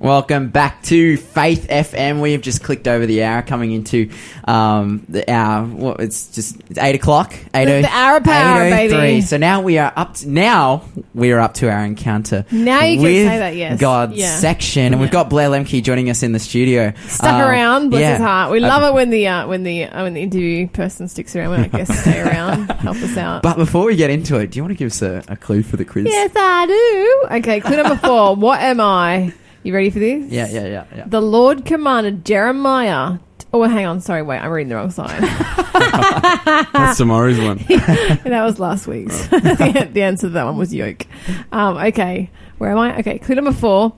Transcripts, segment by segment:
Welcome back to Faith FM. We have just clicked over the hour, coming into um, the hour. What it's just it's eight o'clock. Eight The- the hour of power, baby. So now we are up. To, now we are up to our encounter. Now you can say that, yes. God Yeah. section, and we've got Blair Lemke joining us in the studio. Stuck Um, around, bless yeah. his heart. We Uh, love it when the uh, when the uh, when the interview person sticks around. When I guess stay around, help us out. But before we get into it, do you want to give us a, a clue for the quiz? yes, I do. Okay, clue number four. what am I? You ready for this? Yeah, yeah, yeah, yeah. The Lord commanded Jeremiah. Oh, hang on. Sorry, wait. I'm reading the wrong side. That's tomorrow's one. that was last week's. the, the answer to that one was yoke. Um, okay, where am I? Okay, clue number four.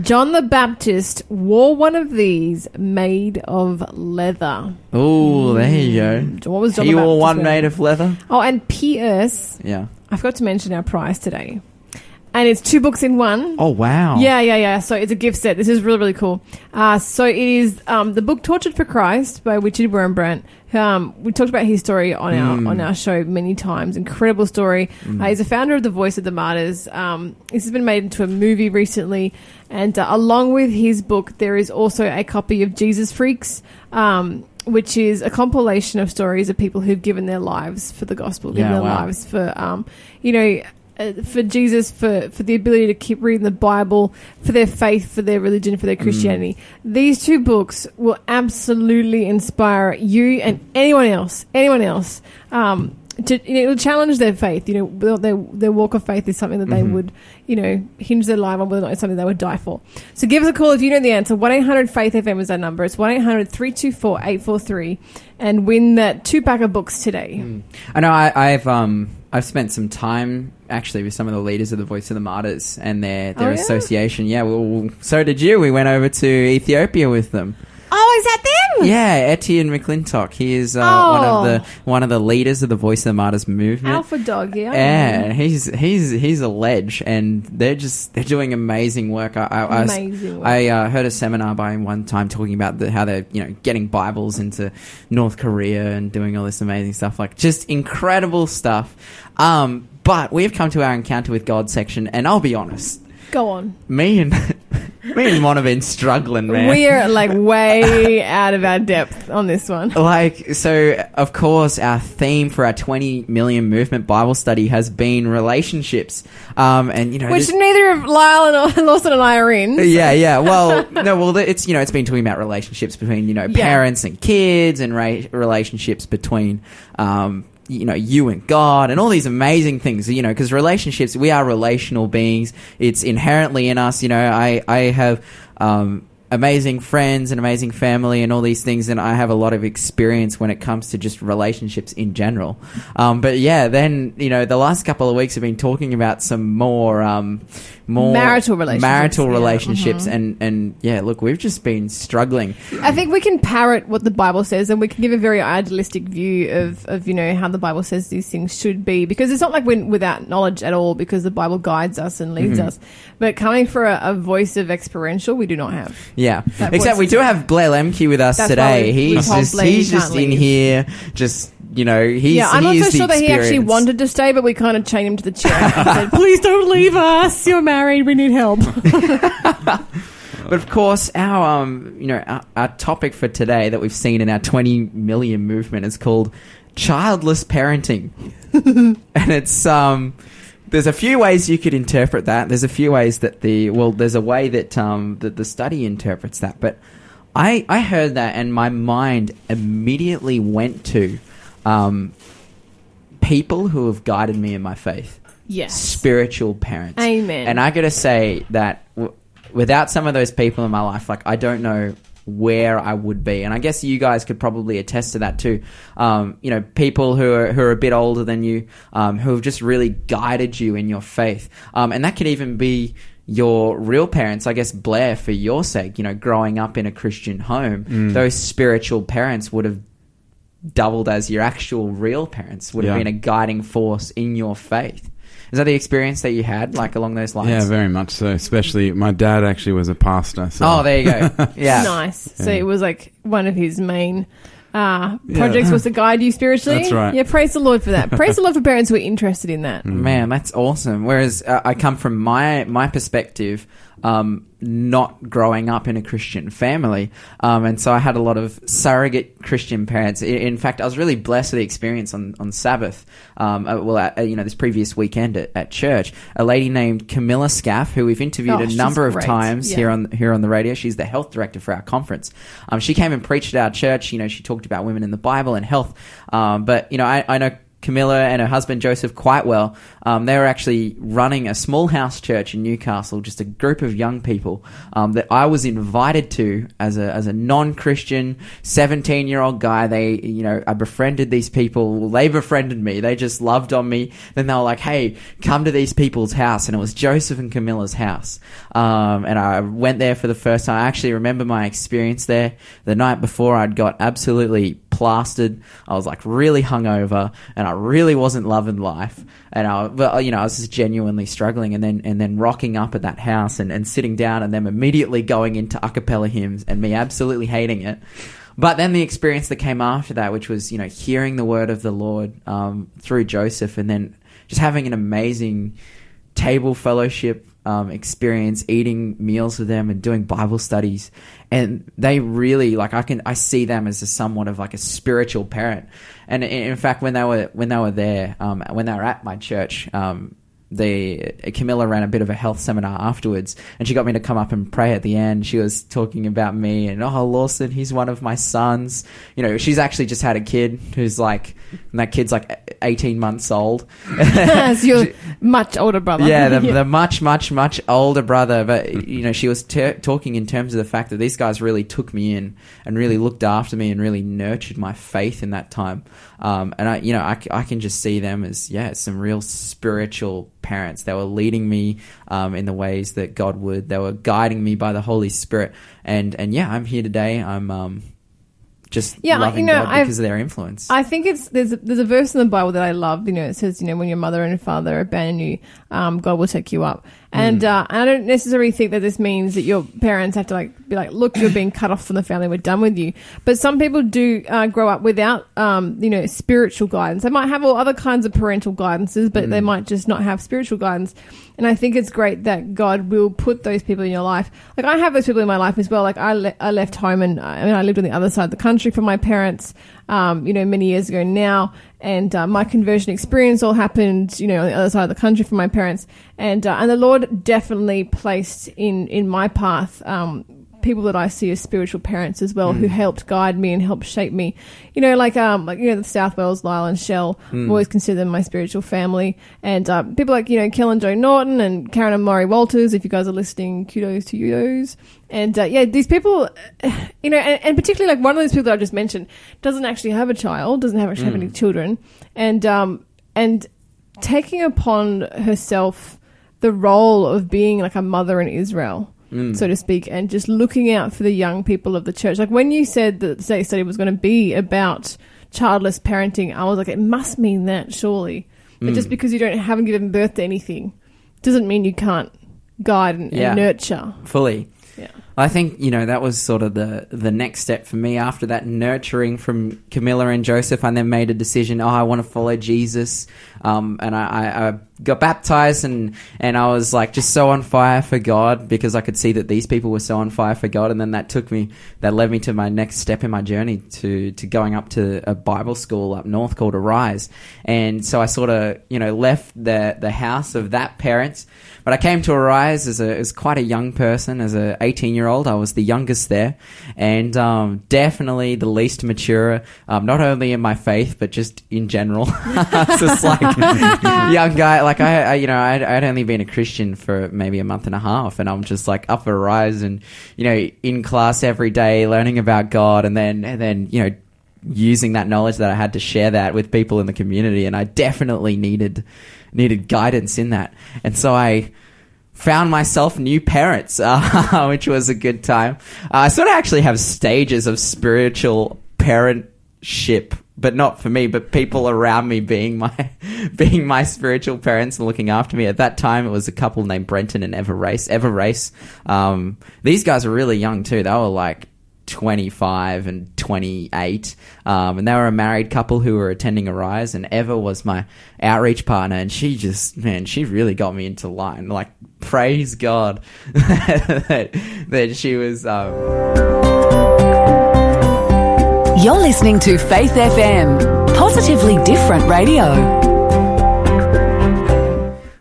John the Baptist wore one of these made of leather. Oh, there you go. What was John He the wore one wearing? made of leather. Oh, and P.S. Yeah. I forgot to mention our prize today. And it's two books in one. Oh wow. Yeah, yeah, yeah. So it's a gift set. This is really, really cool. Uh, so it is um, the book "Tortured for Christ" by Richard Wurmbrand. Um, we talked about his story on our Mm. on our show many times. Incredible story. Mm. Uh, he's a founder of the Voice of the Martyrs. Um, this has been made into a movie recently, and uh, along with his book, there is also a copy of Jesus Freaks. Um, which is a compilation of stories of people who've given their lives for the gospel, given Yeah, their wow. lives for, um, you know, uh, for Jesus, for, for the ability to keep reading the Bible, for their faith, for their religion, for their Christianity. These two books will absolutely inspire you and anyone else, anyone else. Um, to, you know, it'll challenge their faith. You know, their, their walk of faith is something that they Mhm. would, you know, hinge their life on whether or not it's something they would die for. So give us a call if you know the answer. 1 800 Faith FM is our number. It's 1 800 324 843 and win that two pack of books today. Mm. I know I, I've um I've spent some time actually with some of the leaders of the Voice of the Martyrs and their their Oh, yeah? association. Yeah, well, so did you. We went over to Ethiopia with them. Oh, is that them? Yeah, Etienne McClintock. He is uh, one of Oh. the one of the leaders of the Voice of the Martyrs movement. Alpha Dog, yeah. I. Yeah, he's he's he's a ledge, and they're just they're doing amazing work. I, I, I Amazing. work. I uh, heard a seminar by him one time talking about the, how they're you know getting Bibles into North Korea and doing all this amazing stuff, like just incredible stuff. Um, but we've come to our encounter with God section, and I'll be honest, Go on. me and me and Mon have been struggling, man. We are like way out of our depth on this one. like so of course our theme for our 20 million movement bible study has been relationships um and you know Which neither of Lyle and Lawson and I are in. yeah, yeah. Well, no, well, it's you know, it's been talking about relationships between you know Yeah. parents and kids, and ra- relationships between um, you know you and God, and all these amazing things. You know, because relationships, we are relational beings. It's inherently in us. You know, I I have. Um, amazing friends and amazing family and all these things and I have a lot of experience when it comes to just relationships in general um, but yeah then you know the last couple of weeks have been talking about some more um, more Marital relationships, marital yeah, relationships mhm. and and yeah look we've just been struggling I think we can parrot what the Bible says and we can give a very idealistic view of, of you know, how the Bible says these things should be. Because it's not like we're without knowledge at all because the Bible guides us and leads Mhm. us. But coming for a, a voice of experiential, we do not have. yeah That except we do have Blair Lemke with us That's today we- we he's told just he's just in leave. here just you know he's yeah, I'm not so sure that he actually wanted to stay, but we kind of chained him to the chair and said, please don't leave us. You're married. We need help. But of course, our um, you know, our, our topic for today that we've seen in our 20 million movement is called childless parenting, and it's um, there's a few ways you could interpret that. There's a few ways that the well, there's a way that um, that the study interprets that, but I I heard that and my mind immediately went to um, people who have guided me in my faith yes. spiritual parents. Amen. And I got to say that w- without some of those people in my life, like I don't know where I would be. And I guess you guys could probably attest to that too. Um, you know, people who are who are a bit older than you, um, who have just really guided you in your faith. Um, and that could even be your real parents, I guess Blair, for your sake, you know, growing up in a Christian home, Mm. those spiritual parents would have doubled as your actual real parents, would have Yeah. been a guiding force in your faith. Is that the experience that you had, like along those lines? Yeah, very much so. Especially my dad actually was a pastor. So. Oh, there you go. Yeah. Nice. So Yeah. it was like one of his main uh, Yeah. projects was to guide you spiritually. That's right. Yeah, praise the Lord for that. praise the Lord for parents who are interested in that. Mm. Man, that's awesome. Whereas uh, I come from my my perspective, um, not growing up in a Christian family. Um, and so I had a lot of surrogate Christian parents. In, in fact, I was really blessed with the experience on, on Sabbath, um, uh, well, at, uh, you know, this previous weekend at, at church. A lady named Camilla Scaff, who we've interviewed Oh, a number of great. times Yeah. here on here on the radio. She's the health director for our conference. Um, she came and preached at our church. You know, she talked about women in the Bible and health. Um, but you know, I, I know Camilla and her husband Joseph quite well. Um, they were actually running a small house church in Newcastle, just a group of young people um, that I was invited to as a as a non Christian seventeen year old guy. They you know I befriended these people. They befriended me. They just loved on me. Then they were like, "Hey, come to these people's house," and it was Joseph and Camilla's house. Um, and I went there for the first time. I actually remember my experience there. The night before, I'd got absolutely plastered. I was like really hungover, and I really wasn't loving life. And I, well, you know, I was just genuinely struggling. And then, and then rocking up at that house and, and sitting down, and them immediately going into a cappella hymns, and me absolutely hating it. But then the experience that came after that, which was you know hearing the word of the Lord um, through Joseph, and then just having an amazing table fellowship um, experience, eating meals with them and doing Bible studies, and they really like I can I see them as a somewhat of like a spiritual parent. And in, fact, when they were when they were there, um, when they were at my church. Um, the Camilla ran a bit of a health seminar afterwards, and she got me to come up and pray at the end. She was talking about me and oh Lawson, he's one of my sons. You know, she's actually just had a kid who's like, and that kid's like eighteen months old. As your much older brother. Yeah, the, the much, much, much older brother. But you know, she was t- talking in terms of the fact that these guys really took me in and really looked after me and really nurtured my faith in that time. Um, and I, you know, I, I can just see them as yeah, some real spiritual parents. They were leading me um, in the ways that God would. They were guiding me by the Holy Spirit. And and yeah, I'm here today. I'm um, just Yeah, loving you know, God I've- because of their influence. I think it's there's a, there's a verse in the Bible that I love. You know, it says, you know, when your mother and father abandon you, um, God will take you up. And uh, I don't necessarily think that this means that your parents have to like be like, look, you're being cut off from the family. We're done with you. But some people do uh, grow up without, um, you know, spiritual guidance. They might have all other kinds of parental guidances, but they might just not have spiritual guidance. And I think it's great that God will put those people in your life. Like I have those people in my life as well. Like I, le- I left home and I mean I lived on the other side of the country from my parents. Um, you know, many years ago now, and uh, my conversion experience all happened, you know, on the other side of the country for my parents, and uh, and the Lord definitely placed in in my path um, people that I see as spiritual parents as well, who helped guide me and helped shape me. You know, like um, like you know, the Southwells, Lyle and Shell. I've always considered them my spiritual family, and uh, people like you know, Kellen Joe Norton and Karen and Maury Walters. If you guys are listening, kudos to you those. And uh, yeah, these people, you know, and, and particularly like one of those people that I just mentioned doesn't actually have a child, doesn't have actually have any children, and um, and taking upon herself the role of being like a mother in Israel, so to speak, and just looking out for the young people of the church. Like when you said that the state study was going to be about childless parenting, I was like, it must mean that surely. But just because you don't haven't given birth to anything doesn't mean you can't guide and, and nurture. Fully. I think you know that was sort of the the next step for me after that nurturing from Camilla and Joseph. I then made a decision. Oh, I want to follow Jesus, um, and I, I, got baptized, and and I was like just so on fire for God because I could see that these people were so on fire for God, and then that took me, that led me to my next step in my journey to to going up to a Bible school up north called Arise, and so I sort of you know left the the house of that parents. But I came to Arise as a as quite a young person, as a 18 year old. I was the youngest there, and um, definitely the least mature. Um, not only in my faith, but just in general. It's just like young guy. Like I, I you know, I'd, I'd only been a Christian for maybe a month and a half, and I'm just like up at rise and you know, in class every day, learning about God, and then and then you know using that knowledge that I had to share that with people in the community, and I definitely needed needed guidance in that, and so I found myself new parents, uh, which was a good time. Uh, I sort of actually have stages of spiritual parentship, but not for me, but people around me being my being my spiritual parents and looking after me. At that time, it was a couple named Brenton and Eva Race. Eva Race. Um, these guys were really young too. They were like 25 and 28. Um, and they were a married couple who were attending Arise, and Eva was my outreach partner. And she just, man, she really got me into line. Like, praise God that, that she was. Um, You're listening to Faith FM, positively different radio.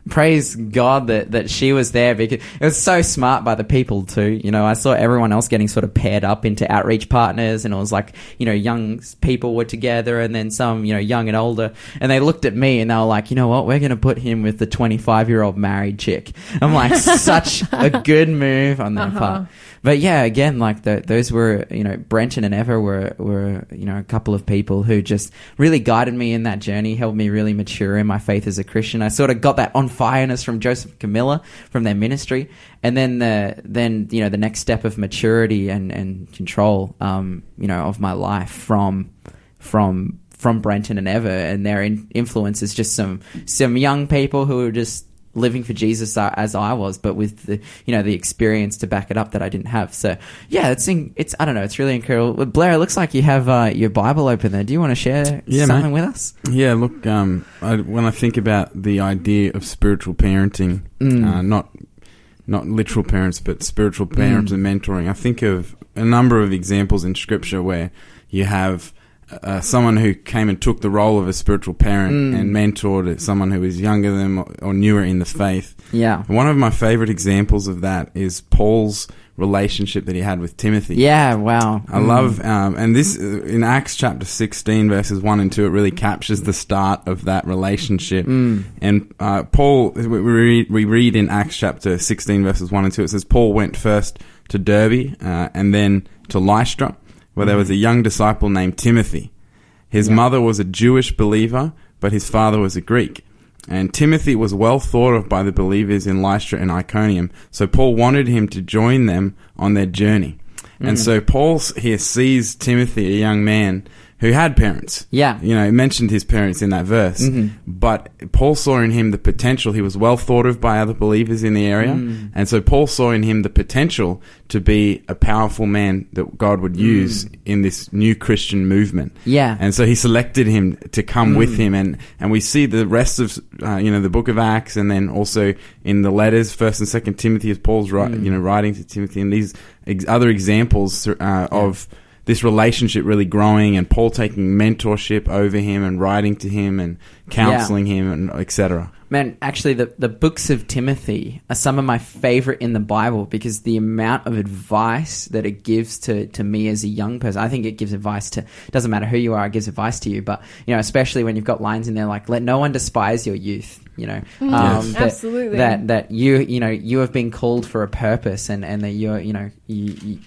praise God that, that she was there because it was so smart by the people too. You know, I saw everyone else getting sort of paired up into outreach partners and it was like, you know, young people were together and then some, you know, young and older. And they looked at me and they were like, you know what, we're going to put him with the 25 year old married chick. I'm like, such a good move on their Uh-huh. part. But yeah, again, like the, those were, you know, Brenton and Eva were, were, you know, a couple of people who just really guided me in that journey, helped me really mature in my faith as a Christian. I sort of got that on fireness from Joseph Camilla from their ministry. And then the, then, you know, the next step of maturity and, and control, um, you know, of my life from, from, from Brenton and Eva and their in, influence is just some, some young people who are just, living for Jesus as I was, but with the you know the experience to back it up that I didn't have. So yeah, it's in, it's I don't know, it's really incredible. Blair, it looks like you have uh, your Bible open there. Do you want to share Yeah, something mate. with us? Yeah, look, um, I, when I think about the idea of spiritual parenting, Mm. uh, not not literal parents, but spiritual parents Mm. and mentoring, I think of a number of examples in Scripture where you have uh, someone who came and took the role of a spiritual parent Mm. and mentored someone who was younger than or, or newer in the faith. Yeah, One of my favorite examples of that is Paul's relationship that he had with Timothy. yeah, wow. I Mm. love, um, and this uh, in Acts chapter 16, verses 1 and 2, it really captures the start of that relationship. Mm. And uh, Paul, we read, we read in Acts chapter 16, verses 1 and 2, it says, Paul went first to Derbe uh, and then to Lystra, where there was a mm. young disciple named Timothy. His Yeah. mother was a Jewish believer, but his father was a Greek. And Timothy was well thought of by the believers in Lystra and Iconium, so Paul wanted him to join them on their journey. And mm. so Paul here sees Timothy, a young man who had parents. Yeah. You know, it mentioned his parents in that verse. Mhm. But Paul saw in him the potential. He was well thought of by other believers in the area. Mm. And so Paul saw in him the potential to be a powerful man that God would use in this new Christian movement. Yeah. And so he selected him to come with Mm. him. And, and we see the rest of, uh, you know, the book of Acts and then also in the letters, first and second Timothy, as Paul's, wri- Mm. you know, writing to Timothy and these ex- other examples, uh, of, this relationship really growing and Paul taking mentorship over him and writing to him and counseling him and etc. Man, actually, the, the books of Timothy are some of my favorite in the Bible because the amount of advice that it gives to, to me as a young person, I think it gives advice to, doesn't matter who you are, it gives advice to you, but, you know, especially when you've got lines in there like, let no one despise your youth, you know, um, Yes. that, Absolutely. that, that you, you know, you have been called for a purpose and, and that you're, you know, you, you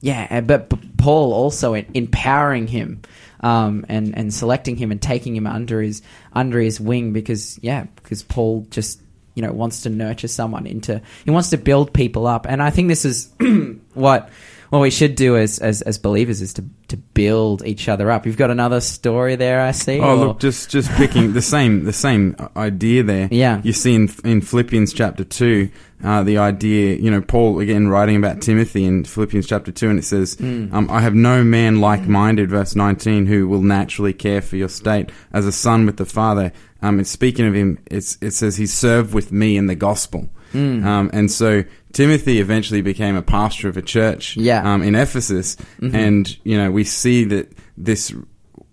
yeah, but Paul also empowering him um, and and selecting him and taking him under his under his wing because yeah, because Paul just you know wants to nurture someone into he wants to build people up, and I think this is what what we should do as as, as believers is to to build each other up. You've got another story there, I see. Oh, or- look, just just picking the same the same idea there. Yeah. you see in in Philippians chapter two, uh, the idea. You know, Paul again writing about Timothy in Philippians chapter two, and it says, Mm. um, "I have no man like-minded," verse nineteen, who will naturally care for your state as a son with the father. Um, and speaking of him, it's, it says he served with me in the gospel. Mm. Um, and so Timothy eventually became a pastor of a church Yeah. um, in Ephesus. Mhm. And, you know, we see that this,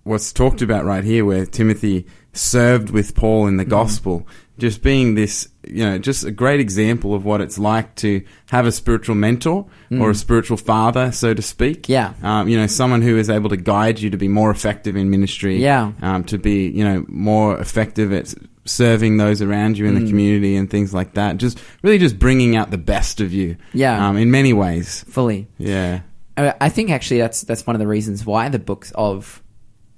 what's talked about right here, where Timothy served with Paul in the Mhm. gospel, just being this, you know, just a great example of what it's like to have a spiritual mentor or a Mm. spiritual father, so to speak. yeah, Um, you know, someone who is able to guide you to be more effective in ministry yeah, um, to be you know more effective at serving those around you in Mm. the community and things like that. Just really just bringing out the best of you yeah, um, in many ways. fully. Yeah, I I think actually that's that's one of the reasons why the books of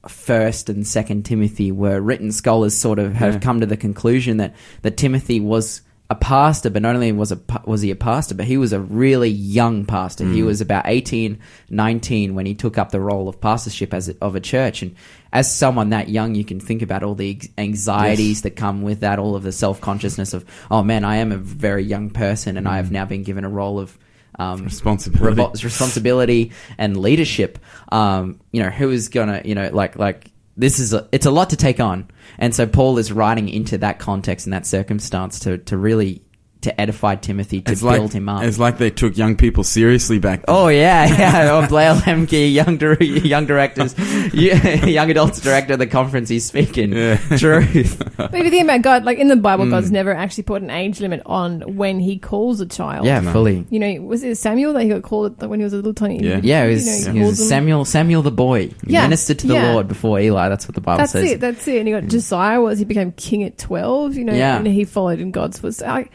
First and Second Timothy were written. Scholars sort of have Yeah. come to the conclusion that that Timothy was a pastor, but not only was a was he a pastor, but he was a really young pastor. He Mm. was about 18, 19 when he took up the role of pastorship as a, of a church. And as someone that young, you can think about all the anxieties Yes. that come with that, all of the self consciousness of, oh man, I am a very young person, and I have now been given a role of um, Responsibility. responsibility and leadership. Um, you know, who is gonna, you know, like like this is a, it's a lot to take on, and so Paul is writing into that context and that circumstance to to really to edify Timothy to It's build like, him up. It's like they took young people seriously back then. Oh yeah, yeah. Or Blair Lemke, young dir- young directors, young adults director of the conference. He's speaking Yeah. truth. But if you think about God, like in the Mm. Bible, God's never actually put an age limit on when He calls a child. Yeah, No. fully. You know, was it Samuel that he got called when he was a little tiny? Yeah. Yeah, it You was, know, he it was Samuel. Samuel the boy Yeah, ministered to the yeah. Lord before Eli. That's what the Bible That's says. That's it. That's it. And he got Josiah was he became king at twelve. You know, Yeah. and he followed in God's footsteps.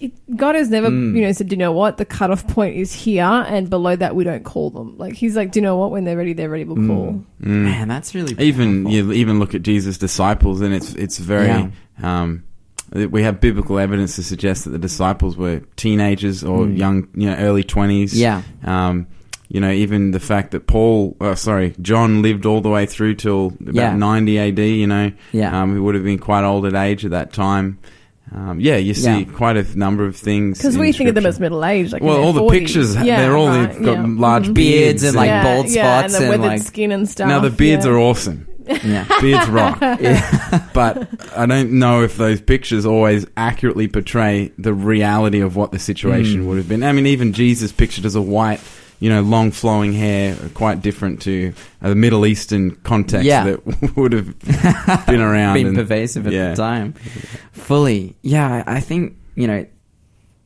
I- It, God has never, Mm. you know, said, "Do you know what? The cutoff point is here, and below that, we don't call them." Like He's like, "Do you know what? When they're ready, they're ready. We'll Mm. call." Man, that's really Even you even look at Jesus' disciples, and it's it's very. Yeah. Um, we have biblical evidence to suggest that the disciples were teenagers or Mm. young, you know, early twenties. Yeah. Um, you know, even the fact that Paul, uh, sorry, John lived all the way through till about Yeah. 90 AD, you know, Yeah. um, he would have been quite old at age at that time. Um, yeah, you see Yeah. quite a number of things. Because in we think of them as middle aged. Like in well, their all the 40s. pictures, Yeah, they're all right, they've got yeah. large Mhm. Beards and, like, yeah, bald yeah, spots and the and, weathered like- skin and stuff. Now the beards yeah. are awesome. yeah. Beards rock. but I don't know if those pictures always accurately portray the reality of what the situation Mm. would have been. I mean, even Jesus pictured as a white, you know, long flowing hair, quite different to the Middle Eastern context Yeah. that would have been around. been and- pervasive at yeah. the time. Fully, yeah. I think you know,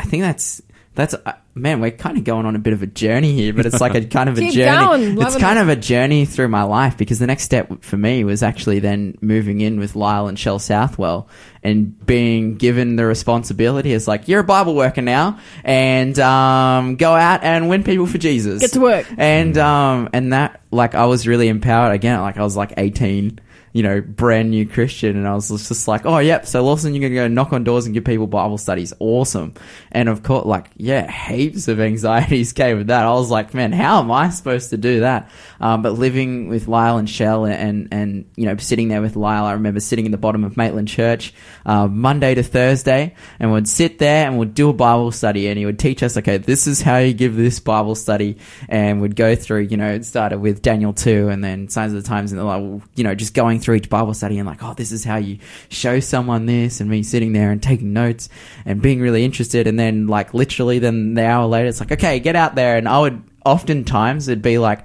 I think that's that's man. We're kind of going on a bit of a journey here, but it's like a kind of a Keep journey. going, it's kind it. of a journey through my life because the next step for me was actually then moving in with Lyle and Shell Southwell and being given the responsibility as like you're a Bible worker now and um, go out and win people for Jesus. Get to work. And um and that like I was really empowered again. Like I was like eighteen, you know, brand new Christian, and I was just like, oh yep. So Lawson, you're gonna go knock on doors and give people Bible studies. Awesome. And of course, like yeah, heaps of anxieties came with that. I was like, man, how am I supposed to do that? Um, but living with Lyle and Shell and, and you know sitting there with Lyle, I remember sitting in the bottom of Maitland Church uh, Monday to Thursday, and we'd sit there and we'd do a Bible study, and he would teach us, okay, this is how you give this Bible study, and we'd go through, you know, it started with Daniel two, and then Signs of the Times, and like, you know, just going through each Bible study, and like, oh, this is how you show someone this, and me sitting there and taking notes and being really interested, and then like literally, then the hour later, it's like, okay, get out there, and I would oftentimes it'd be like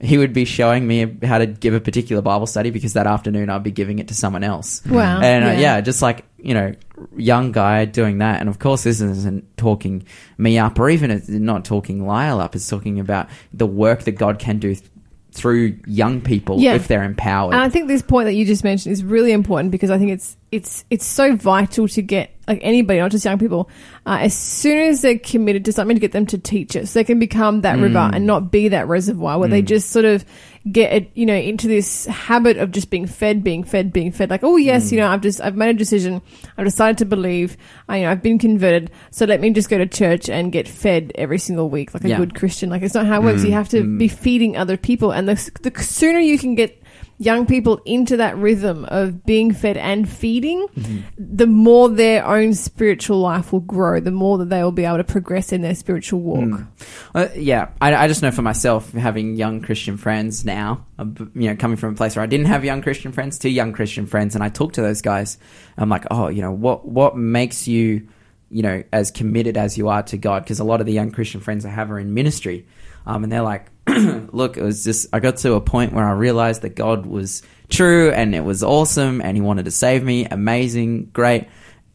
he would be showing me how to give a particular Bible study because that afternoon I'd be giving it to someone else. Wow. And uh, Yeah. yeah, just like, you know, young guy doing that. And of course, this isn't talking me up or even it's not talking Lyle up. It's talking about the work that God can do th- through young people Yeah. if they're empowered. And I think this point that you just mentioned is really important because I think it's it's it's so vital to get like anybody, not just young people, uh, as soon as they're committed to something, to get them to teach it, so they can become that river Mm. and not be that reservoir where they just sort of get it, you know into this habit of just being fed, being fed, being fed. Like, oh yes, you know, I've just I've made a decision, I've decided to believe, I, you know, I've been converted, so let me just go to church and get fed every single week like a Yeah. good Christian. Like it's not how it works. Mm, You have to be feeding other people, and the the sooner you can get young people into that rhythm of being fed and feeding, the more their own spiritual life will grow, the more that they will be able to progress in their spiritual walk. Uh, yeah, I, I just know for myself, having young Christian friends now, uh, you know, coming from a place where I didn't have young Christian friends to young Christian friends, and I talk to those guys. I'm like, oh, you know, what what makes you, you know, as committed as you are to God? Because a lot of the young Christian friends I have are in ministry, um, and they're like, look, it was just I got to a point where I realized that God was true and it was awesome, and He wanted to save me, amazing, great,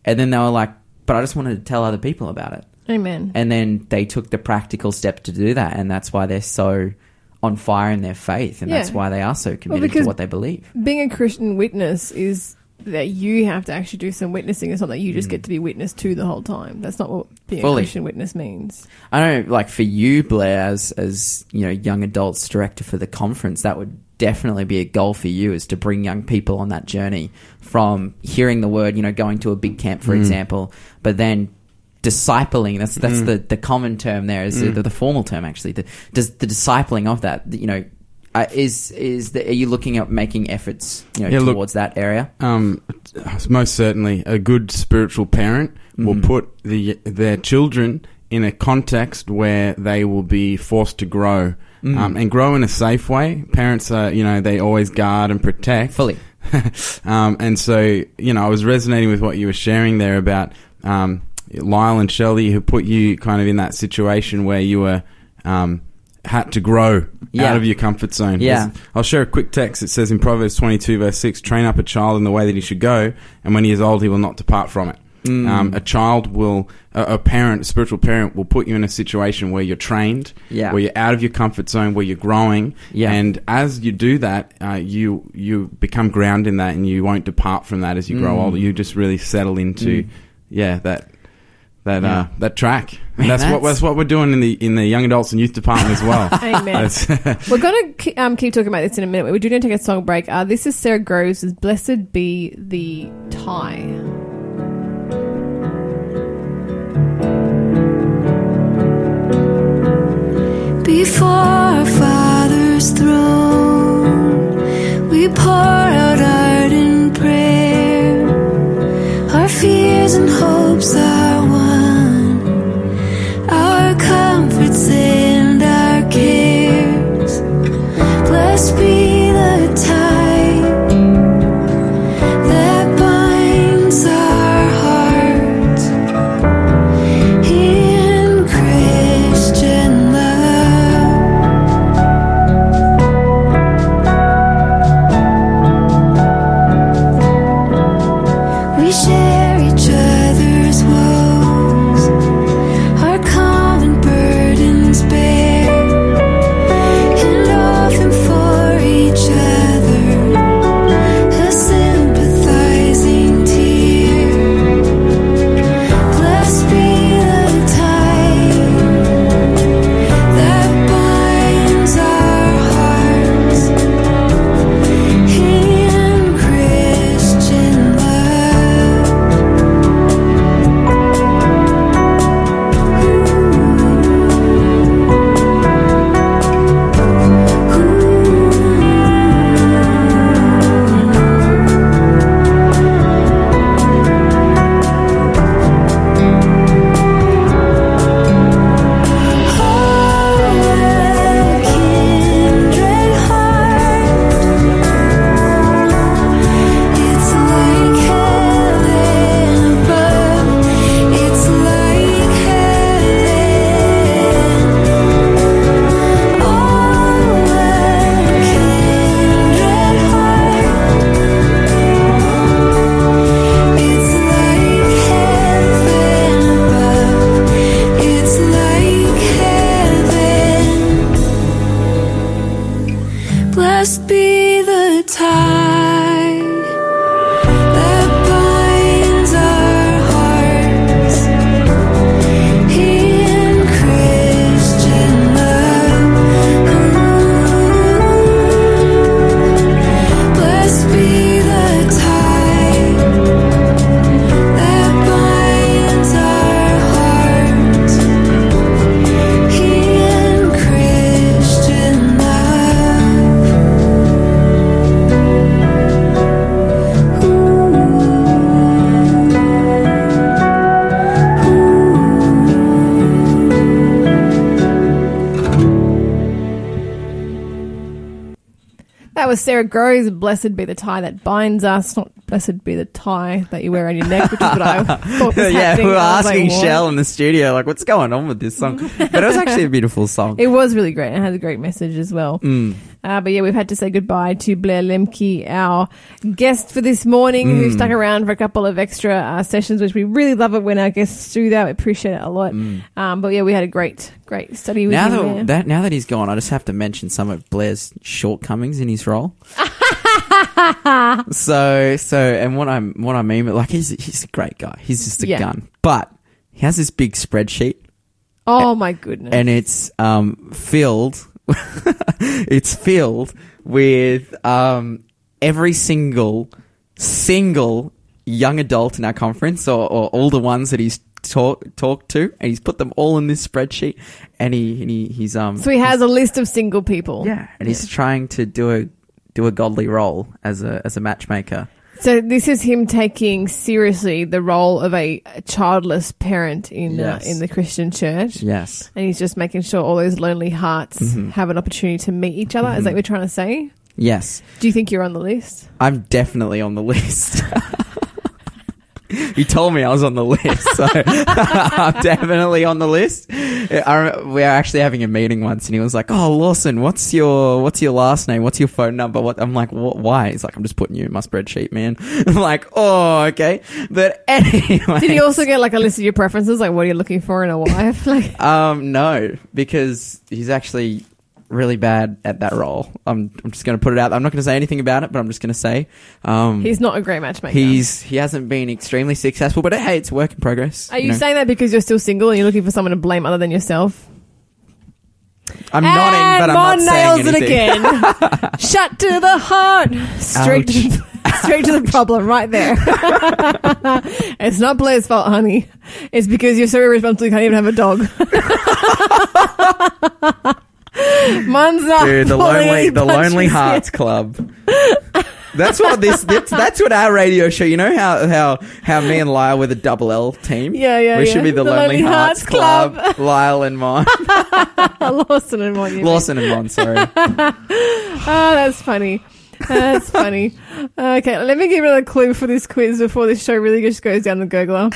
and then they were like, but I just wanted to tell other people about it. Amen. and then they took the practical step to do that. And that's why they're so on fire in their faith. And that's why they are so committed because- to what they believe. Being a Christian witness is that you have to actually do some witnessing. It's not that you Mm. just get mm. to be witness to the whole time. That's not what being Fully. a Christian witness means. i don't know like for you blair as as you know young adults director for the conference that would definitely be a goal for you is to bring young people on that journey from hearing the word you know going to a big camp for mm. example but then discipling that's that's mm. the the common term there is the, the formal term actually the does the discipling of that you know uh, is is the, are you looking at making efforts you know Yeah, look- towards that area Um, most certainly, a good spiritual parent will Mhm. put the their children in a context where they will be forced to grow Mm. um, and grow in a safe way. Parents are, you know, they always guard and protect. Fully. um, and so, you know, I was resonating with what you were sharing there about um, Lyle and Shelley, who put you kind of in that situation where you were um, had to grow Yeah. out of your comfort zone. Yeah. I'll share a quick text. It says in Proverbs 22, verse 6 train up a child in the way that he should go, and when he is old, he will not depart from it. Mm. Um, a child will, a, a parent, a spiritual parent, will put you in a situation where you're trained, Yeah. where you're out of your comfort zone, where you're growing, Yeah. and as you do that, uh, you you become grounded in that, and you won't depart from that as you grow Mm. older. You just really settle into, Mm. yeah, that that Yeah. uh, that track. Man, And that's, what that's- that's what we're doing in the in the young adults and youth department as well. Amen. We're going to um, keep talking about this in a minute. We do need to take a song break. Uh, this is Sara Groves' Blessed Be the Tie. Before our Father's throne, we pour out ardent prayer. Our fears and hopes are Blessed be Was Sara Groves' Blessed Be the Tie That Binds Us, not Blessed Be the Tie That You Wear on Your Neck, which is what I thought was yeah, we were was like, asking? Shell in the studio, like, what's going on with this song? But it was actually a beautiful song. It was really great and has a great message as well. Mm. Uh, but yeah, we've had to say goodbye to Blair Lemke, our guest for this morning, who Mm. stuck around for a couple of extra uh, sessions, which we really love it when our guests do that. We appreciate it a lot. Um, but yeah, we had a great, great study with Mm. Now him that, that now that he's gone, I just have to mention some of Blair's shortcomings in his role. so so, and what I'm what I mean, like he's he's a great guy. He's just a Yeah. gun, but he has this big spreadsheet, oh my goodness. and it's um filled. it's filled with um every single single young adult in our conference, or, or all the ones that he's talk talked to, and he's put them all in this spreadsheet, and he and he, he's um so he has a list of single people. yeah, and he's trying to do a do a godly role as a as a matchmaker. So this is him taking seriously the role of a, a childless parent in uh, in the Christian church, Yes. and he's just making sure all those lonely hearts Mm-hmm. have an opportunity to meet each other. Is that what you're trying to say? Yes. Do you think you're on the list? I'm definitely on the list. he told me I was on the list, so I'm definitely on the list. I, we were actually having a meeting once, and he was like, "Oh, Lawson, what's your what's your last name? What's your phone number?" What I'm like, "What? Why?" He's like, "I'm just putting you in my spreadsheet, man." I'm like, "Oh, okay." But anyway, Did he also get like a list of your preferences? Like, what are you looking for in a wife? Like, Um, no, because he's actually really bad at that role. I'm I'm just going to put it out. I'm not going to say anything about it, but I'm just going to say, um, he's not a great matchmaker. He's he hasn't been extremely successful, but hey, it's a work in progress. Are you know. saying that because you're still single and you're looking for someone to blame other than yourself? I'm and nodding, but I'm not saying nails anything. it again. Shut to the heart. Straight to the, straight to the problem, right there. it's not Blair's fault, honey. It's because you're so irresponsible you can't even have a dog. Mine's not. Dude, the lonely the Lonely Hearts Club. That's what this. That's, that's what our radio show. You know how how how me and Lyle were the double L team. Yeah, yeah, We yeah. should be the, The Lonely, Lonely Hearts, Hearts Club. Club. Lyle and Mon, Lawson and one. you mean. Lawson and Mon. Sorry. Oh, that's funny. That's funny. Okay, let me give you a clue for this quiz before this show really just goes down the gurgler.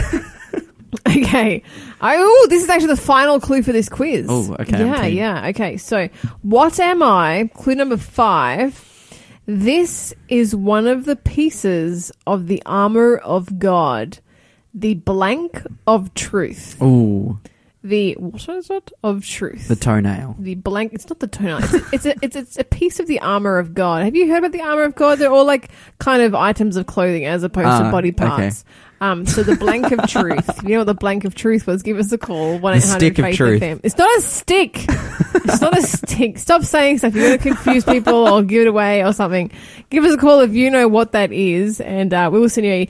okay. Oh, this is actually the final clue for this quiz. Oh, okay, I'm Yeah, keen. yeah. Okay, so what am I? Clue number five. This is one of the pieces of the armor of God, the blank of truth. Ooh, The what is it of truth? the toenail. the blank it's not the toenail it's, it's a it's, it's a piece of the armor of god have you heard about the armor of god they're all like kind of items of clothing as opposed Ah, to body okay. parts um so the blank of truth. You know what the blank of truth was? Give us a call. 1 stick of truth. FM. it's not a stick. It's not a stick. Stop saying stuff. You're going to confuse people or give it away or something. Give us a call if you know what that is and uh, we will send you a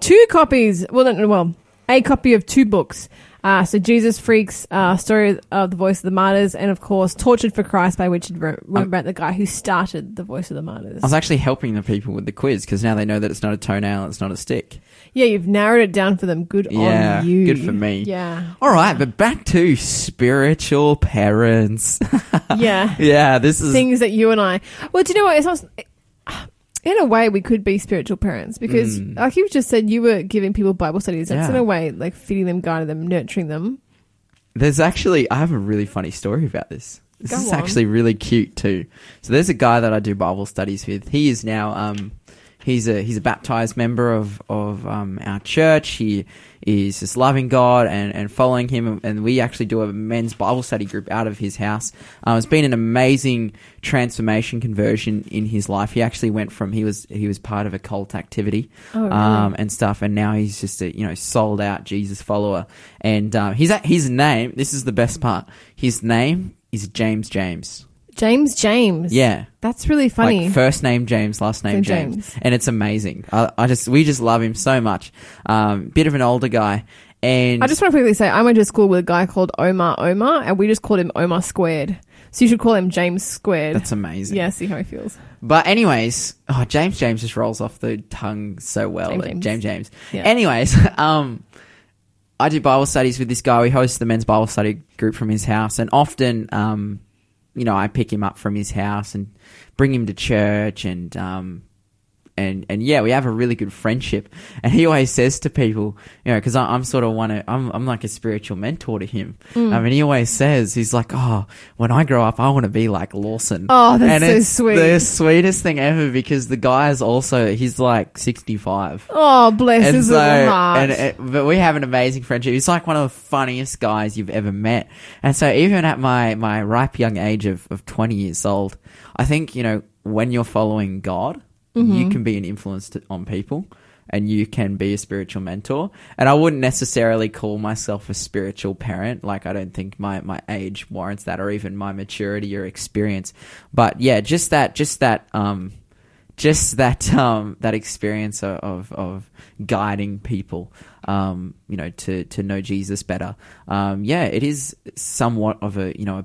two copies. Well no, well a copy of two books uh, so Jesus Freaks, uh, Story of the Voice of the Martyrs, and of course Tortured for Christ by Richard Ro- Rembrandt, the guy who started the Voice of the Martyrs. I was actually helping the people with the quiz because now they know that it's not a toenail, it's not a stick. yeah, you've narrowed it down for them. Good Yeah, on you. good for me. Yeah, All right, but back to spiritual parents. yeah. yeah, this is Things that you and I. Well, do you know what? It's not. In a way, we could be spiritual parents because, Mm. like you just said, you were giving people Bible studies. That's Yeah. in a way like feeding them, guiding them, nurturing them. There's actually, I have a really funny story about this. This Go is on. actually really cute too. So there's a guy that I do Bible studies with. He is now, um, he's a he's a baptized member of of um, our church. He is just loving God and, and following Him. And we actually do a men's Bible study group out of his house. Um, it's been an amazing transformation conversion in his life. He actually went from he was he was part of a cult activity Oh, really? um, and stuff, and now he's just a you know sold out Jesus follower. And um, he's at his name. This is the best part. His name is James James. James James. Yeah, that's really funny. like first name James, last name James. James. and it's amazing. I, I just we just love him so much. Um, bit of an older guy, and I just want to quickly say I went to school with a guy called Omar Omar, and we just called him Omar Squared. So you should call him James Squared. that's amazing. yeah, see how he feels. But anyways, oh James James just rolls off the tongue so well. James James. James James. Yeah. Anyways, um, I do Bible studies with this guy. We host the men's Bible study group from his house, and often, um, you know, I pick him up from his house and bring him to church, and um, and and yeah, we have a really good friendship. And he always says to people, you know, because I'm sort of one of I'm I'm like a spiritual mentor to him. Mm. I mean, he always says he's like, oh, when I grow up, I want to be like Lawson. Oh, that's and so it's sweet. The sweetest thing ever because the guy is also he's like 65. Oh, bless And his so, little heart. and it, but we have an amazing friendship. He's like one of the funniest guys you've ever met. And so, even at my my ripe young age of of twenty years old, I think you know when you're following God, Mm-hmm. you can be an influence to, on people, and you can be a spiritual mentor. And I wouldn't necessarily call myself a spiritual parent. Like I don't think my my age warrants that, or even my maturity or experience. But yeah, just that, just that. um just that um, that experience of, of, of guiding people, um, you know, to, to know Jesus better. Um, yeah, it is somewhat of a you know a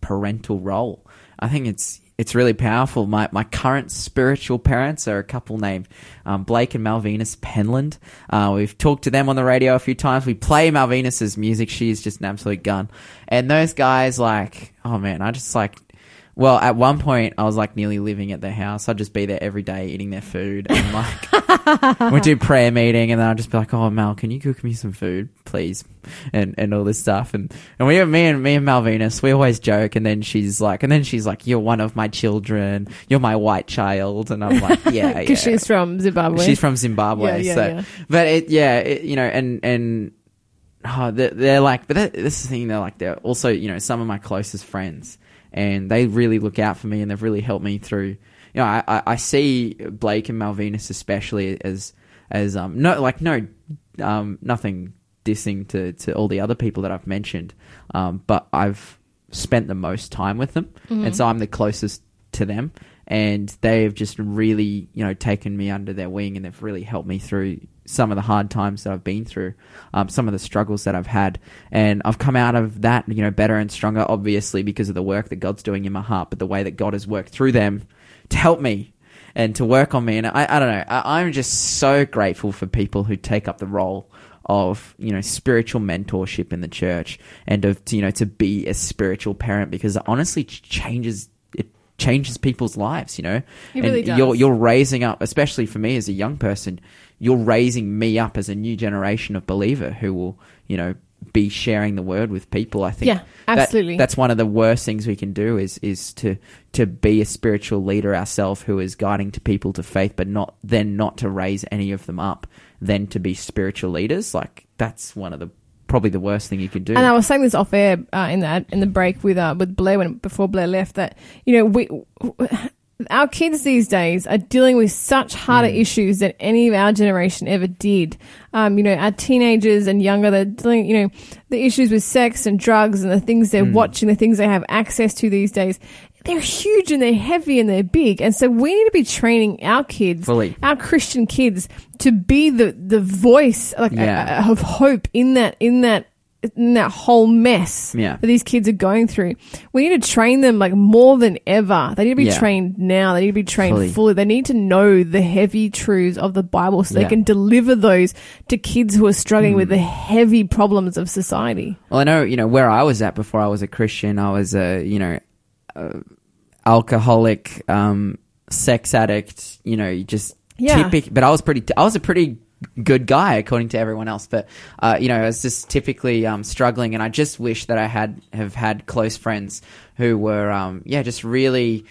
parental role. I think it's it's really powerful. My my current spiritual parents are a couple named um, Blake and Malvinus Penland. Uh, we've talked to them on the radio a few times. We play Malvinus's music. She's just an absolute gun. And those guys, like, oh man, I just like. Well, at one point, I was like nearly living at their house. I'd just be there every day eating their food, and like we'd do prayer meeting, and then I'd just be like, "Oh, Mal, can you cook me some food, please?" And and all this stuff, and and we, me and me and Malvinus, we always joke, and then she's like, and then she's like, "You're one of my children. You're my white child," and I'm like, "Yeah, yeah." Because she's from Zimbabwe. She's from Zimbabwe, Yeah, yeah, so yeah. but it, yeah, it, you know, and and oh, they're, they're like, but that, this is the thing. They're like, they're also, you know, some of my closest friends, and they really look out for me, and they've really helped me through. You know, I, I, I see Blake and Malvinus especially as as um no like no um nothing dissing to to all the other people that I've mentioned, um, but I've spent the most time with them, and so I'm the closest to them. And they've just really, you know, taken me under their wing, and they've really helped me through some of the hard times that I've been through, um, some of the struggles that I've had, and I've come out of that, you know, better and stronger. Obviously, because of the work that God's doing in my heart, but the way that God has worked through them to help me and to work on me. And I, I don't know, I, I'm just so grateful for people who take up the role of you know spiritual mentorship in the church and of you know to be a spiritual parent because it honestly changes changes people's lives you know It really and does. you're you're raising up especially for me as a young person you're raising me up as a new generation of believer who will you know be sharing the word with people i think Yeah, that- absolutely. that's one of the worst things we can do is is to to be a spiritual leader ourselves who is guiding to people to faith but not then not to raise any of them up then to be spiritual leaders like that's one of the probably the worst thing you can do And I was saying this off air uh, in that in the break with uh, with Blair when before Blair left that you know we our kids these days are dealing with such harder Mm. issues than any of our generation ever did. Um, you know, our teenagers and younger, they're dealing, you know, the issues with sex and drugs and the things Mm. they're watching, the things they have access to these days. They're huge and they're heavy and they're big. And so we need to be training our kids, Fully. our Christian kids, to be the, the voice like, Yeah. uh, of hope in that, in that, in that whole mess Yeah. that these kids are going through. We need to train them like more than ever. They need to be Yeah. trained now. They need to be trained Fully. fully. They need to know the heavy truths of the Bible so Yeah. they can deliver those to kids who are struggling Hmm. with the heavy problems of society. Well, I know, you know, where I was at before I was a Christian, I was a, you know, uh, alcoholic, um, sex addict, you know, just Yeah. typical, but I was pretty, I was a pretty good guy according to everyone else, but, uh, you know, I was just typically, um, struggling and I just wish that I had, have had close friends who were, um, yeah, just really,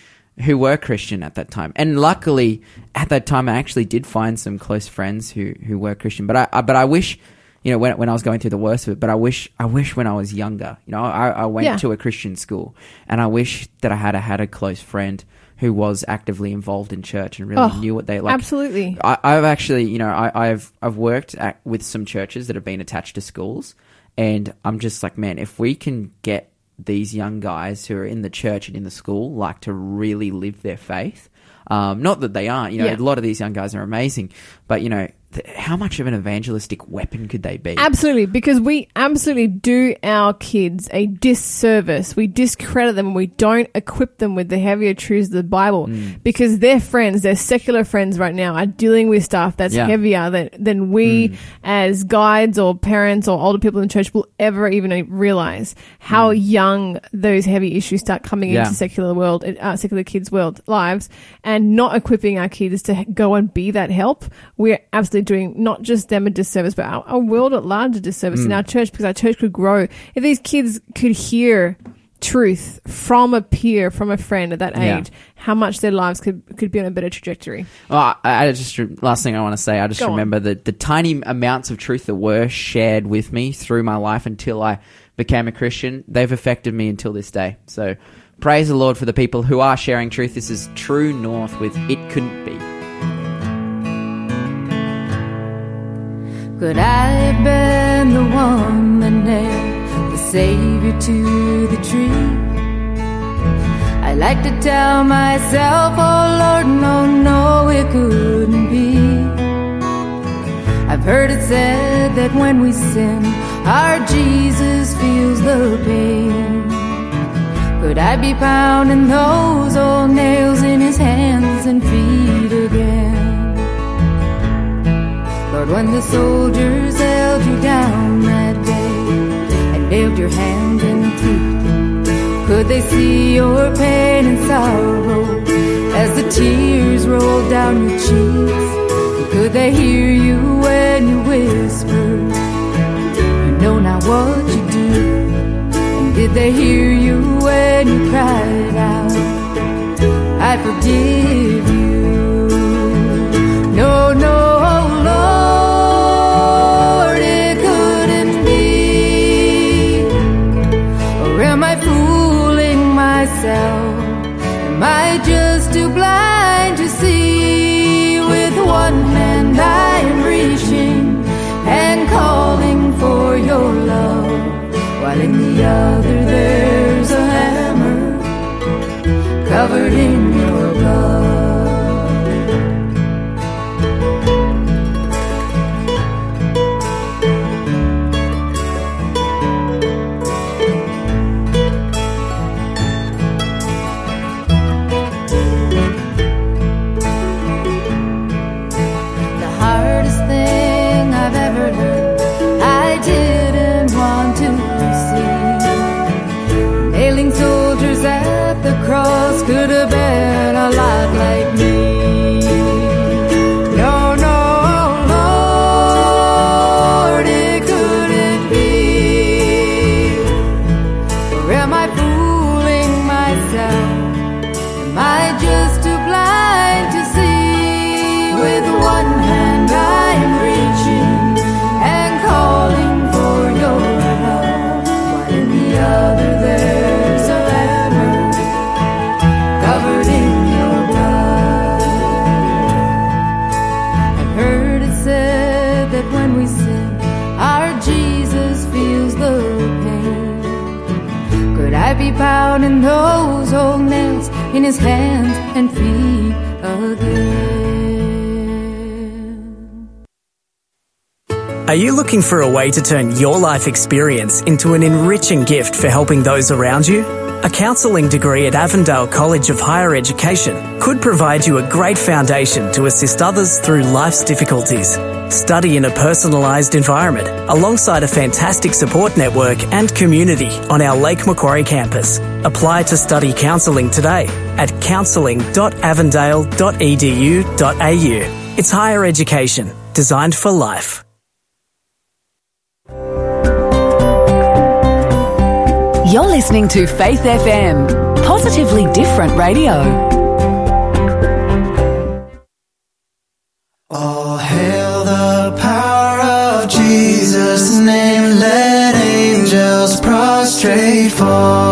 who were Christian at that time. And luckily, at that time, I actually did find some close friends who, who were Christian. But I, I but I wish, you know, when when I was going through the worst of it. But I wish I wish when I was younger, you know, I, I went Yeah. to a Christian school, and I wish that I had a, had a close friend who was actively involved in church and really Oh, knew what they like. Absolutely. I, I've actually, you know, I, I've I've worked at, with some churches that have been attached to schools, and I'm just like, man, if we can get these young guys who are in the church and in the school like to really live their faith, um, not that they aren't, you know, Yeah. a lot of these young guys are amazing, but you know, how much of an evangelistic weapon could they be? Absolutely, because we absolutely do our kids a disservice. We discredit them we don't equip them with the heavier truths of the Bible Mm. because their friends, their secular friends right now, are dealing with stuff that's Yeah. Mm. heavier than, than we as guides or parents or older people in church will ever even realize how young those heavy issues start coming Mm. Yeah. into secular world, uh, secular kids' world lives, and not equipping our kids to go and be that help. We're absolutely doing not just them a disservice, but our, our world at large a disservice Mm. in our church because our church could grow if these kids could hear truth from a peer, from a friend at that Yeah. age. How much their lives could could be on a better trajectory. Well, I, I just last thing I want to say. I just Go on. remember the the tiny amounts of truth that were shared with me through my life until I became a Christian. They've affected me until this day. So praise the Lord for the people who are sharing truth. This is True North with It Couldn't Be. Could I have been the one that nailed the Savior to the tree? I like to tell myself, oh Lord, no, no, it couldn't be. I've heard it said that when we sin, our Jesus feels the pain. Could I be pounding those old nails in his hands and feet again? Lord, when the soldiers held you down that day and nailed your hands and feet, could they see your pain and sorrow as the tears rolled down your cheeks? Could they hear you when you whispered, You know not what you do? And did they hear you when you cried out, I forgive you? Myself? Am I just too blind to see? With one hand I am reaching and calling for your love, while in the other there's a hammer covered in his hands and again? Are you looking for a way to turn your life experience into an enriching gift for helping those around you? A counselling degree at Avondale College of Higher Education could provide you a great foundation to assist others through life's difficulties. Study in a personalised environment alongside a fantastic support network and community on our Lake Macquarie campus. Apply to study counselling today at counselling.avondale.edu.au. It's higher education designed for life. You're listening to Faith FM, positively different radio. Prostrate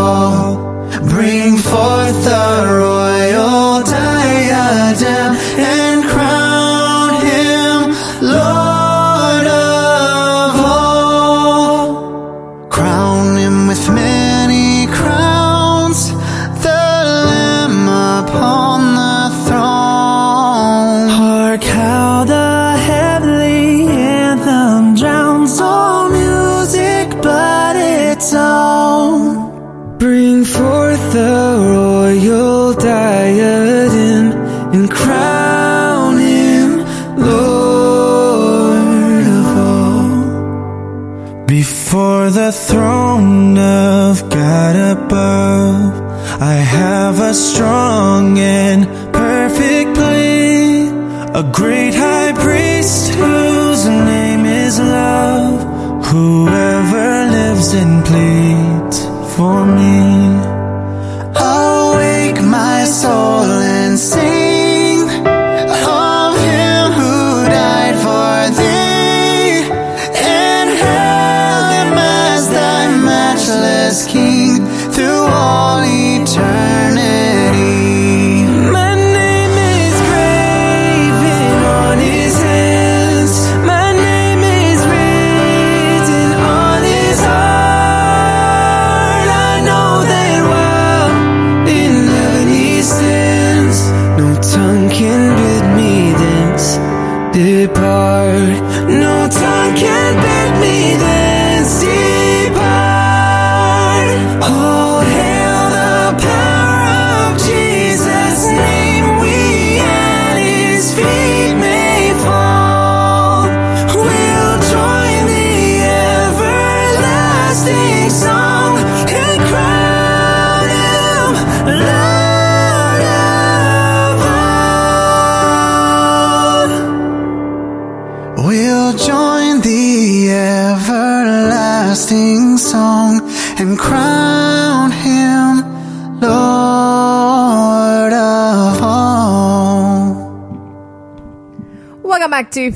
the throne of God above, I have a strong and perfect plea. A great high priest whose name is love. Whoever lives in pleads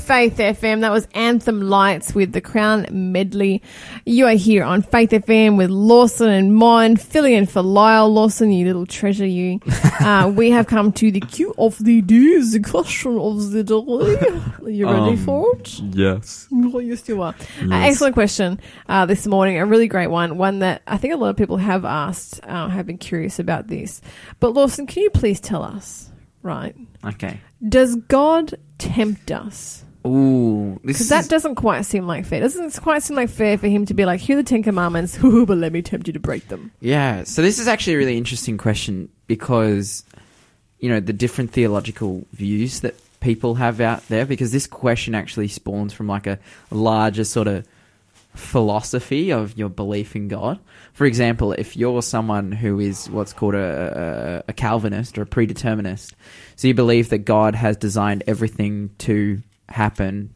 Faith FM. That was Anthem Lights with the Crown Medley. You are here on Faith FM with Lawson and Mon, filling in for Lyle Lawson, you little treasure, you. Uh, we have come to the cue of the day, the question of the day. Are you ready Um, for it? Yes. Yes, you are. Uh, excellent question uh, this morning. A really great one. One that I think a lot of people have asked, uh, have been curious about this. But Lawson, can you please tell us, right? Okay. Does God tempt us? Ooh, this Because that doesn't quite seem like fair. Doesn't quite seem like fair for him to be like, here are the Ten Commandments, ooh, but let me tempt you to break them. Yeah, so this is actually a really interesting question because, you know, the different theological views that people have out there, because this question actually spawns from like a larger sort of philosophy of your belief in God. For example, if you're someone who is what's called a, a, a Calvinist or a predeterminist, so you believe that God has designed everything to happen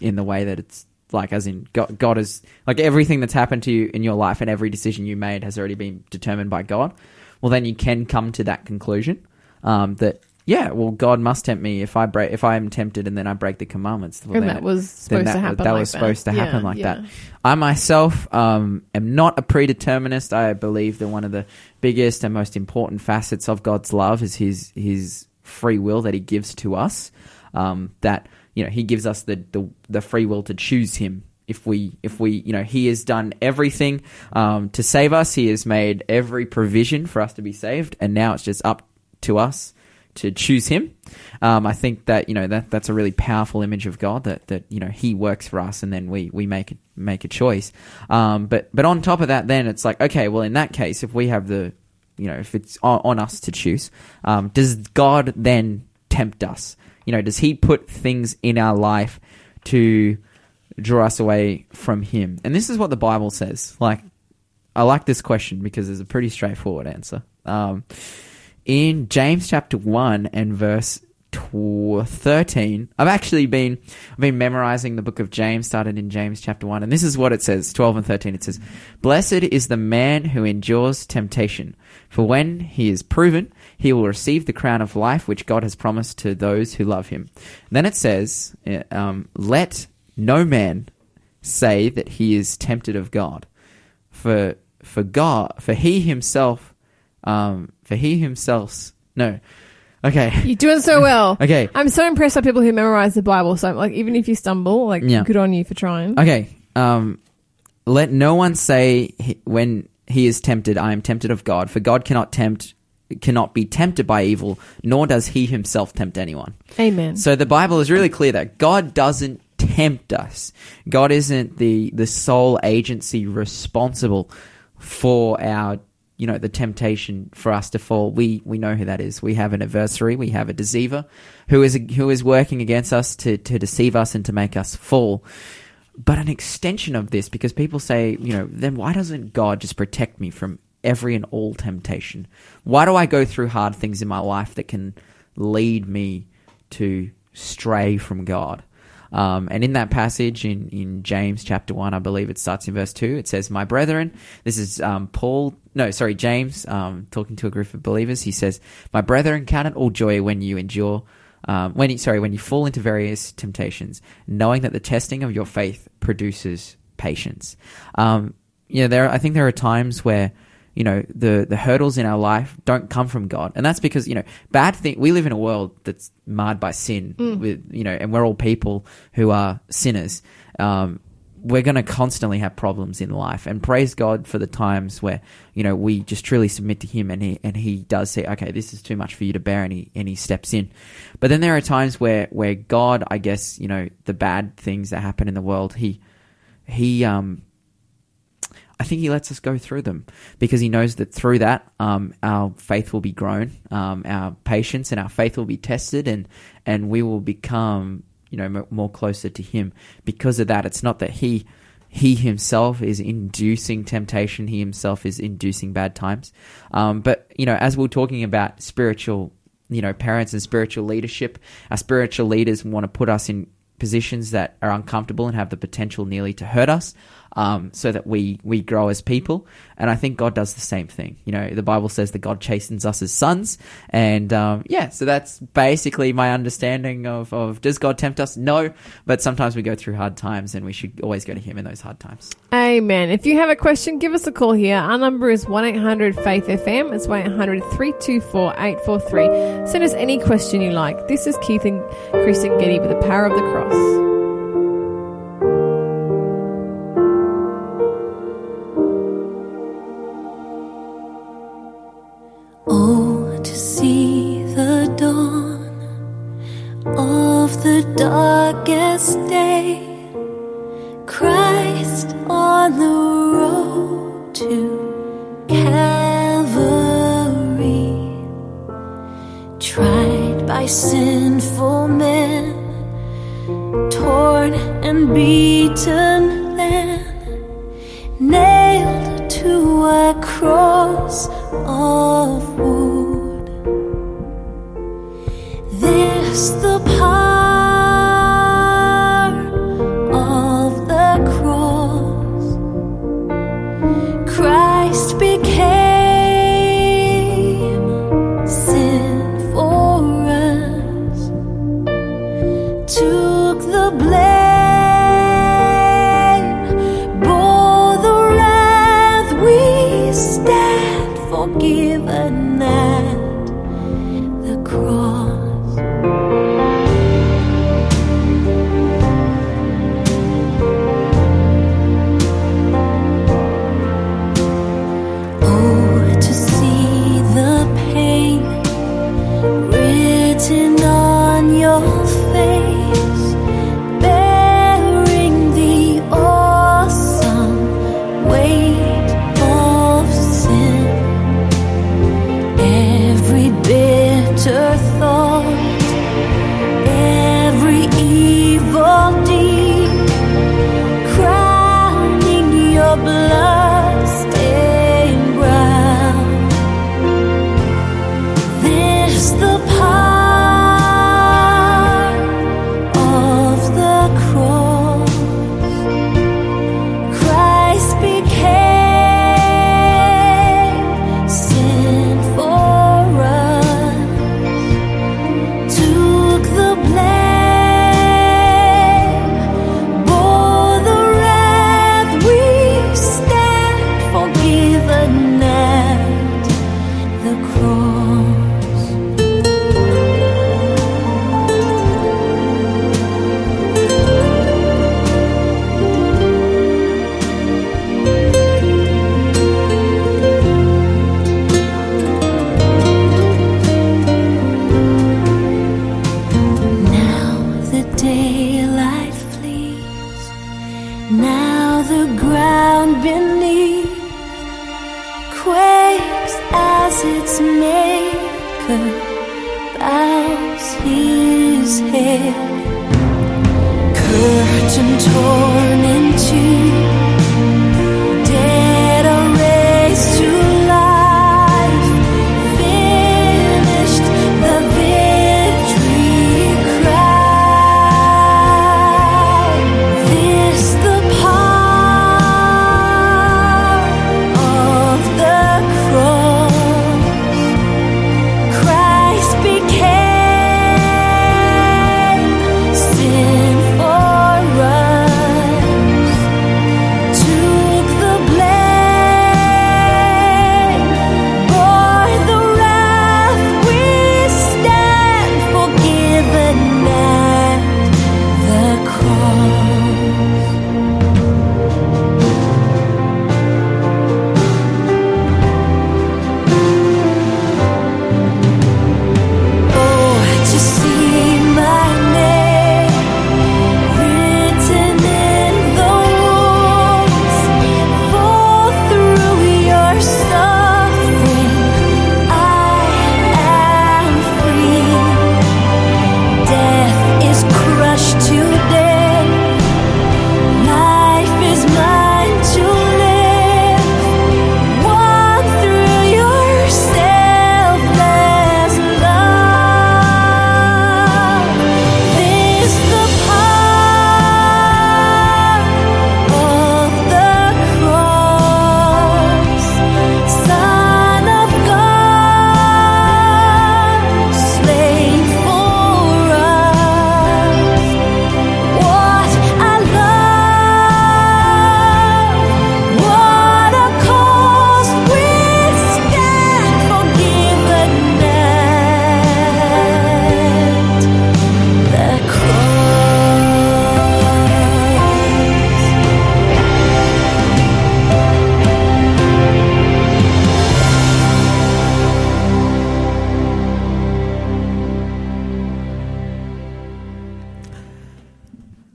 in the way that it's like as in God, God is like everything that's happened to you in your life and every decision you made has already been determined by God. Well, then you can come to that conclusion um, that yeah, well, God must tempt me if I break if I am tempted and then I break the commandments. Well, and then that was supposed that, to happen. That like was supposed to happen Yeah, like yeah. that. I myself um, am not a predeterminist. I believe that one of the biggest and most important facets of God's love is His His free will that He gives to us. Um, that you know He gives us the, the the free will to choose Him. If we if we you know He has done everything um, to save us. He has made every provision for us to be saved, and now it's just up to us to choose him. Um, I think that you know that that's a really powerful image of God that that you know He works for us and then we we make make a choice. Um, but but on top of that, then it's like okay, well in that case, if we have the you know if it's on, on us to choose, um, does God then tempt us? You know, does He put things in our life to draw us away from Him? And this is what the Bible says. Like I like this question because it's a pretty straightforward answer. Um, in James chapter 1 and verse tw- 13, I've actually been I've been memorizing the book of James, started in James chapter 1, and this is what it says 12 and 13. It says, Blessed is the man who endures temptation, for when he is proven, he will receive the crown of life which God has promised to those who love him. then it says, uh, um, Let no man say that he is tempted of God for for God for he himself um for he himself no okay You're doing so well. okay I'm so impressed by people who memorize the Bible. So, like, even if you stumble, like, Yeah. good on you for trying. okay um let no one say he, when he is tempted I am tempted of God for God cannot tempt cannot be tempted by evil nor does he himself tempt anyone Amen. So the Bible is really clear that God doesn't tempt us. God isn't the the sole agency responsible for our you know the temptation for us to fall. We we know who that is. We have an adversary. We have a deceiver who is who is working against us to to deceive us and to make us fall. But an extension of this, because people say, you know, then why doesn't God just protect me from every and all temptation? Why do I go through hard things in my life that can lead me to stray from God? Um, and in that passage in, in James chapter 1, I believe it starts in verse 2, it says, My brethren, this is um, Paul, no, sorry, James, um, talking to a group of believers. He says, My brethren, count it all joy when you endure um, when you, sorry, when you fall into various temptations, knowing that the testing of your faith produces patience. Um, you know, there, I think there are times where, you know, the, the hurdles in our life don't come from God. And that's because, you know, bad thing, we live in a world that's marred by sin with, you know, and we're all people who are sinners. Um, we're going to constantly have problems in life and praise God for the times where you know we just truly submit to him and he and he does say okay this is too much for you to bear and he and he steps in but then there are times where where God I guess you know the bad things that happen in the world he he um I think he lets us go through them because he knows that through that, um, our faith will be grown, um, our patience and our faith will be tested, and and we will become, you know, m- more closer to him. Because of that, it's not that he he himself is inducing temptation; he himself is inducing bad times. Um, but you know, as we're talking about spiritual, you know, parents and spiritual leadership, our spiritual leaders want to put us in positions that are uncomfortable and have the potential nearly to hurt us. Um, so that we we grow as people. And I think God does the same thing. You know, the Bible says that God chastens us as sons, and um, yeah, so that's basically my understanding of of does God tempt us? No, but sometimes we go through hard times, and we should always go to Him in those hard times. Amen. If you have a question, give us a call here. Our number is 1 800 Faith FM. It's 1 800 324 843. Send us any question you like. This is Keith and Kristyn Getty with the power of the cross. See the dawn of the darkest day, Christ on the road to Calvary, tried by sinful men, torn and beaten then nailed to a cross of wood.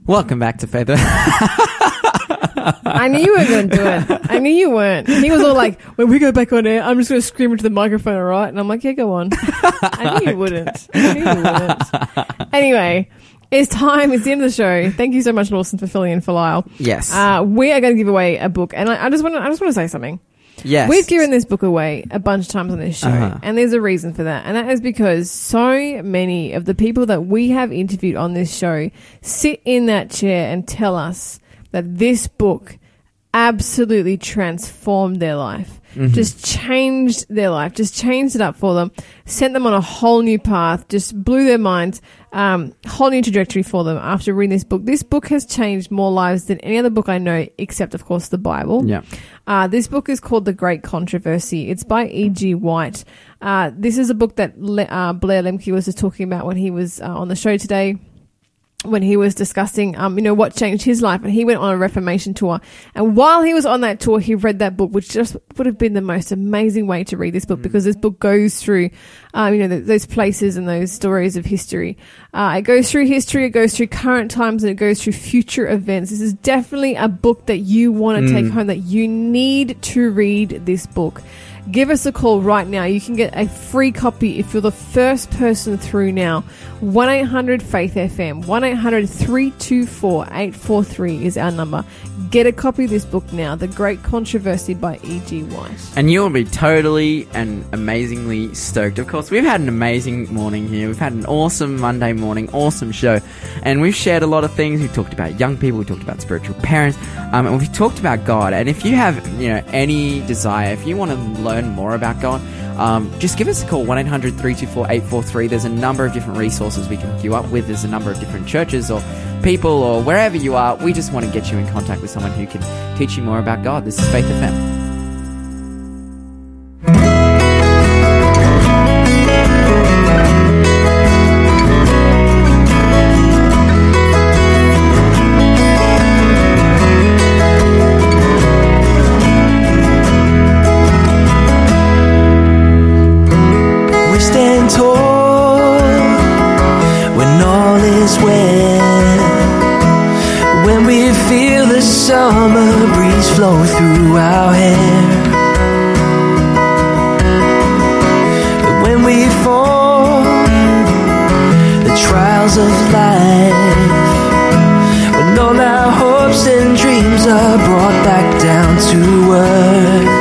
Welcome back to Feather. I knew you weren't going to do it. I knew you weren't. He was all like, when we go back on air, I'm just going to scream into the microphone, all right? And I'm like, yeah, go on. I knew you wouldn't. I knew you wouldn't. Anyway, it's time. It's the end of the show. Thank you so much, Lawson, for filling in for Lyle. yes. Uh, we are going to give away a book, and I, I just want to. I just want to say something. Yes. We've given this book away a bunch of times on this show, Uh-huh. and there's a reason for that. And that is because so many of the people that we have interviewed on this show sit in that chair and tell us that this book absolutely transformed their life, Mm-hmm. just changed their life, just changed it up for them, sent them on a whole new path, just blew their minds, um, whole new trajectory for them after reading this book. This book has changed more lives than any other book I know, except of course the Bible. Yeah. Uh, this book is called The Great Controversy. It's by E.G. White. Uh, this is a book that Le- uh, Blair Lemke was just talking about when he was uh, on the show today. When he was discussing, um, you know, what changed his life, and he went on a Reformation tour. And while he was on that tour, he read that book, which just would have been the most amazing way to read this book because this book goes through, um, you know, th- those places and those stories of history. Uh, it goes through history, it goes through current times, and it goes through future events. This is definitely a book that you want to take home, that you need to read this book. Give us a call right now. You can get a free copy if you're the first person through now. 1 800 Faith FM. 1 800 324 843 is our number. Get a copy of this book now The Great Controversy by E.G. White. And you'll be totally and amazingly stoked. Of course, we've had an amazing morning here. We've had an awesome Monday morning, awesome show. And we've shared a lot of things. We've talked about young people, we talked about spiritual parents, um, and we've talked about God. And if you have, you know, any desire, if you want to learn more about God, um, just give us a call 1 800 324 843. There's a number of different resources we can hook you up with. There's a number of different churches or people or wherever you are. We just want to get you in contact with someone who can teach you more about God. This is Faith FM. Summer breeze flow through our hair. But when we fall, the trials of life. When all our hopes and dreams are brought back down to earth.